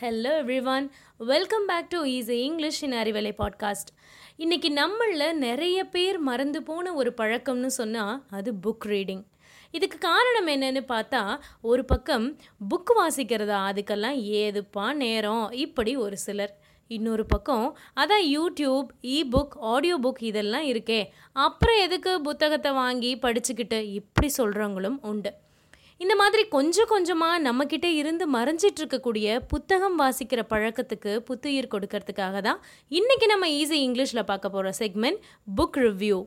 hello everyone welcome back to easy English in Arivalai podcast இன்றைக்கி நம்மளில் நிறைய பேர் மறந்து போன ஒரு பழக்கம்னு சொன்னால் அது புக் ரீடிங் இதுக்கு காரணம் என்னன்னு பார்த்தா ஒரு பக்கம் புக் வாசிக்கிறதா அதுக்கெல்லாம் ஏதுப்பா நேரம் இப்படி ஒரு சிலர். இன்னொரு பக்கம் அதான் யூடியூப் இ புக் ஆடியோ புக் இதெல்லாம் இருக்கே. அப்புறம் எதுக்கு புத்தகத்தை வாங்கி படிச்சுக்கிட்டு இப்படி சொல்கிறவங்களும் உண்டு. இந்த மாதிரி கொஞ்சம் கொஞ்சமாக நம்மக்கிட்ட இருந்து மறைஞ்சிட்டு இருக்கக்கூடிய புத்தகம் வாசிக்கிற பழக்கத்துக்கு புத்துயிர் கொடுக்கறதுக்காக தான் இன்றைக்கி நம்ம ஈஸி இங்கிலீஷில் பார்க்க போகிற செக்மெண்ட் புக் ரிவ்யூ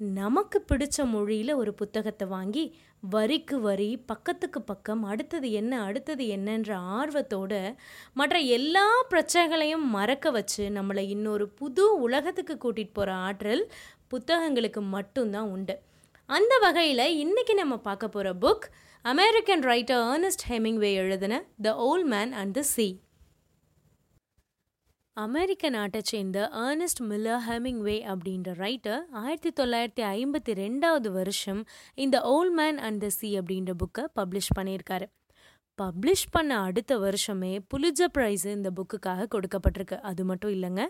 நமக்கு பிடிச்ச மொழியில் ஒரு புத்தகத்தை வாங்கி வரிக்கு வரி பக்கத்துக்கு பக்கம் அடுத்தது என்ன அடுத்தது என்னன்ற ஆர்வத்தோட மற்ற எல்லா பிரச்சனைகளையும் மறக்க வச்சு நம்மளை இன்னொரு புது உலகத்துக்கு கூட்டிகிட்டு போகிற ஆற்றல் புத்தகங்களுக்கு மட்டும்தான் உண்டு. அந்த வகையில் இன்றைக்கி நம்ம பார்க்க போகிற book American writer Ernest Hemingway எழுதின the old man and the sea அமெரிக்க நாட்டை சேர்ந்த ஏர்னஸ்ட் மில்லர் ஹெமிங்வே அப்படின்ற ரைட்டர் ஆயிரத்தி தொள்ளாயிரத்தி ஐம்பத்தி ரெண்டாவது வருஷம் இந்த old man and the sea அப்படின்ற புக்கை பப்ளிஷ் பண்ணியிருக்காரு. பப்ளிஷ் பண்ண அடுத்த வருஷமே புலிஜ ப்ரைஸ் இந்த புக்குக்காக கொடுக்கப்பட்டிருக்கு. அது மட்டும் இல்லைங்க.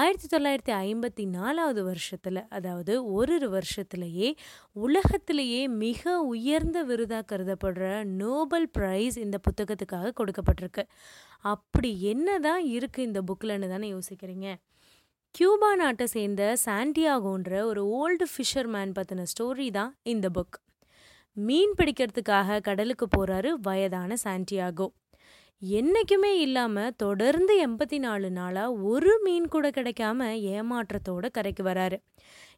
ஆயிரத்தி தொள்ளாயிரத்தி ஐம்பத்தி நாலாவது வருஷத்தில் அதாவது ஒரு வருஷத்துலேயே உலகத்திலேயே மிக உயர்ந்த விருதாக கருதப்படுற நோபல் ப்ரைஸ் இந்த புத்தகத்துக்காக கொடுக்கப்பட்டிருக்கு. அப்படி என்ன தான் இருக்குது இந்த புக்கில்னு தானே யோசிக்கிறீங்க? கியூபா நாட்டை சேர்ந்த சாண்டியாகோன்ற ஒரு ஓல்டு ஃபிஷர்மேன் பற்றின ஸ்டோரி தான் இந்த புக் மீன் பிடிக்கிறதுக்காக கடலுக்கு போகிறாரு வயதான சாண்டியாகோ. என்றைக்குமே இல்லாமல் தொடர்ந்து எண்பத்தி நாலு நாளாக ஒரு மீன் கூட கிடைக்காம ஏமாற்றத்தோட கரைக்கு வராரு.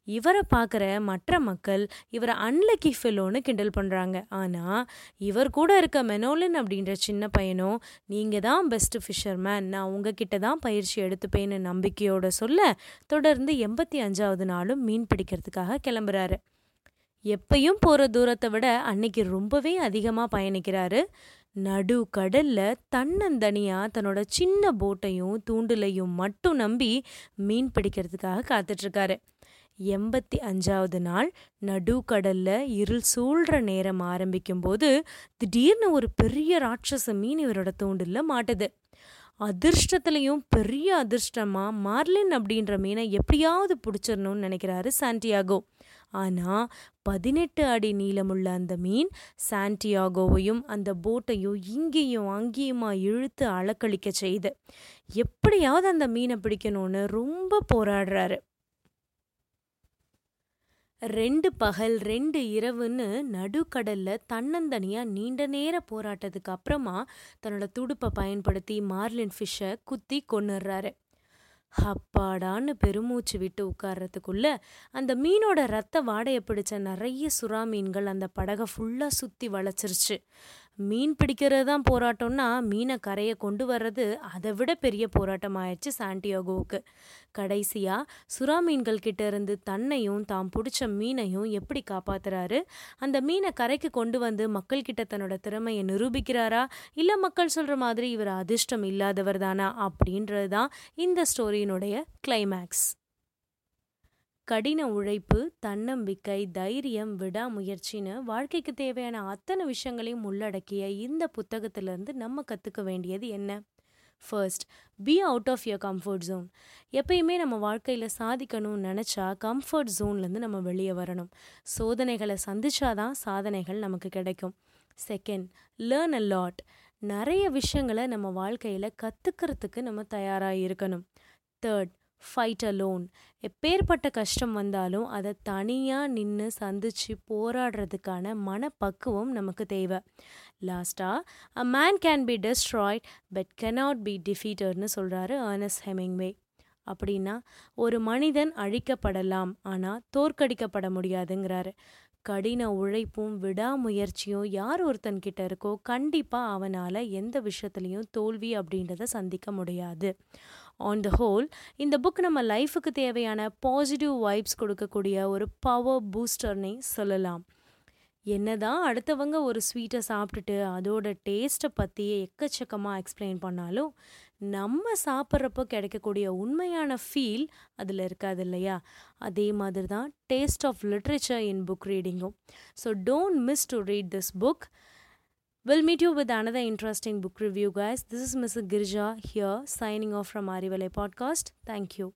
இவரை பார்க்குற மற்ற மக்கள் இவரை அன்லக்கி ஃபெல்லோன்னு கிண்டல் பண்ணுறாங்க ஆனால் இவர் கூட இருக்க மெனோலின் அப்படின்ற சின்ன பையனும் நீங்கள் தான் பெஸ்ட்டு ஃபிஷர்மேன் நான் உங்ககிட்ட தான் பயிற்சி எடுத்துப்பேன்னு நம்பிக்கையோட சொல்ல தொடர்ந்து எண்பத்தி அஞ்சாவது நாளும் மீன் பிடிக்கிறதுக்காக கிளம்புறாரு. எப்பையும் போகிற தூரத்தை விட அன்னைக்கு ரொம்பவே அதிகமாக பயணிக்கிறாரு. நடு கடல்ல தன்னந்தனியாக தன்னோட சின்ன போட்டையும் தூண்டிலையும் மட்டும் நம்பி மீன் பிடிக்கிறதுக்காக காத்துட்ருக்காரு. எண்பத்தி அஞ்சாவது நாள் நடு இருள் சூழ்ற நேரம் ஆரம்பிக்கும் போது திடீர்னு ஒரு பெரிய ராட்சச மீன் இவரோட தூண்டில் மாட்டுது. அதிர்ஷ்டத்துலேயும் பெரிய அதிர்ஷ்டமாக மார்லின் அப்படின்ற மீனை எப்படியாவது பிடிச்சிடணும்னு நினைக்கிறாரு சாண்டியாகோ. ஆனால் பதினெட்டு அடி நீளமுள்ள அந்த மீன் சாண்டியாகோவையும் அந்த போட்டையும் இங்கேயும் அங்கேயுமா இழுத்து அளக்களிக்க செய்து எப்படியாவது அந்த மீனை பிடிக்கணும்னு ரொம்ப போராடுறாரு. ரெண்டு பகல் ரெண்டு இரவுன்னு நடுக்கடல்ல தன்னந்தனியாக நீண்ட நேர போராட்டத்துக்கு அப்புறமா தன்னோட துடுப்பை பயன்படுத்தி மார்லின் ஃபிஷ்ஷை குத்தி கொன்னுடுறாரு. அப்பாடான்னு பெருமூச்சு விட்டு உட்கார்றதுக்குள்ள அந்த மீனோட ரத்த வாடையை பிடிச்ச நிறைய சுறா மீன்கள் அந்த படகை ஃபுல்லாக சுற்றி வளைச்சிருச்சு. மீன் பிடிக்கிறது தான் போராட்டம்னா மீனை கரையை கொண்டு வர்றது அதை விட பெரிய போராட்டம் ஆயிடுச்சு சாண்டியாகோவுக்கு. கடைசியாக சுறா மீன்கள் கிட்ட இருந்து தன்னையும் தாம் பிடிச்ச மீனையும் எப்படி காப்பாத்துறாரு? அந்த மீனை கரைக்கு கொண்டு வந்து மக்கள் கிட்ட தன்னோட திறமையை நிரூபிக்கிறாரா? இல்லை மக்கள் சொல்கிற மாதிரி இவர் அதிர்ஷ்டம் இல்லாதவர் தானா? அப்படின்றது தான் இந்த ஸ்டோரியினுடைய கிளைமேக்ஸ் கடின உழைப்பு தன்னம்பிக்கை தைரியம் விடாமுயற்சின்னு வாழ்க்கைக்கு தேவையான அத்தனை விஷயங்களையும் உள்ளடக்கிய இந்த புத்தகத்திலேருந்து நம்ம கற்றுக்க வேண்டியது என்ன? First be out of your comfort zone எப்பயுமே நம்ம வாழ்க்கையில் சாதிக்கணும்னு நினச்சா கம்ஃபர்ட் ஜோன்லேருந்து நம்ம வெளியே வரணும். சோதனைகளை சந்திச்சாதான் சாதனைகள் நமக்கு கிடைக்கும். செகண்ட் லேர்ன் அ லாட் நிறைய விஷயங்களை நம்ம வாழ்க்கையில் கற்றுக்கிறதுக்கு நம்ம தயாராக இருக்கணும். தேர்ட் ஃபைட் அலோன் எப்பேற்பட்ட கஷ்டம் வந்தாலும் அதை தனியாக நின்று சந்திச்சு போராடுறதுக்கான மனப்பக்குவம் நமக்கு தேவை. லாஸ்ட்டாக a man can be destroyed but cannot be டிஃபீட்டர்னு சொல்கிறாரு ஏர்னஸ் ஹெமிங்வே அப்படின்னா ஒரு மனிதன் அழிக்கப்படலாம் ஆனால் தோற்கடிக்கப்பட முடியாதுங்கிறாரு. கடின உழைப்பும் விடாமுயற்சியும் யார் ஒருத்தன்கிட்ட இருக்கோ கண்டிப்பாக அவனால் எந்த விஷயத்துலையும் தோல்வி அப்படின்றத சந்திக்க முடியாது. ஆன் த ஹோல் இந்த புக் நம்ம லைஃபுக்கு தேவையான பாசிட்டிவ் வைப்ஸ் கொடுக்கக்கூடிய ஒரு பவர் பூஸ்டர்னே சொல்லலாம். என்னதான் அடுத்தவங்க ஒரு ஸ்வீட்டை சாப்பிட்டுட்டு அதோட டேஸ்ட்டை பற்றி எக்கச்சக்கமாக எக்ஸ்பிளைன் பண்ணாலும் நம்ம சாப்பிட்றப்போ கிடைக்கக்கூடிய உண்மையான ஃபீல் அதில் இருக்காது இல்லையா? அதே மாதிரி தான் taste of literature in book ரீடிங்கும் so don't miss to read this book We'll meet you with another interesting book review, guys. This is Mrs. Girja here, signing off from Arivale Podcast. Thank you.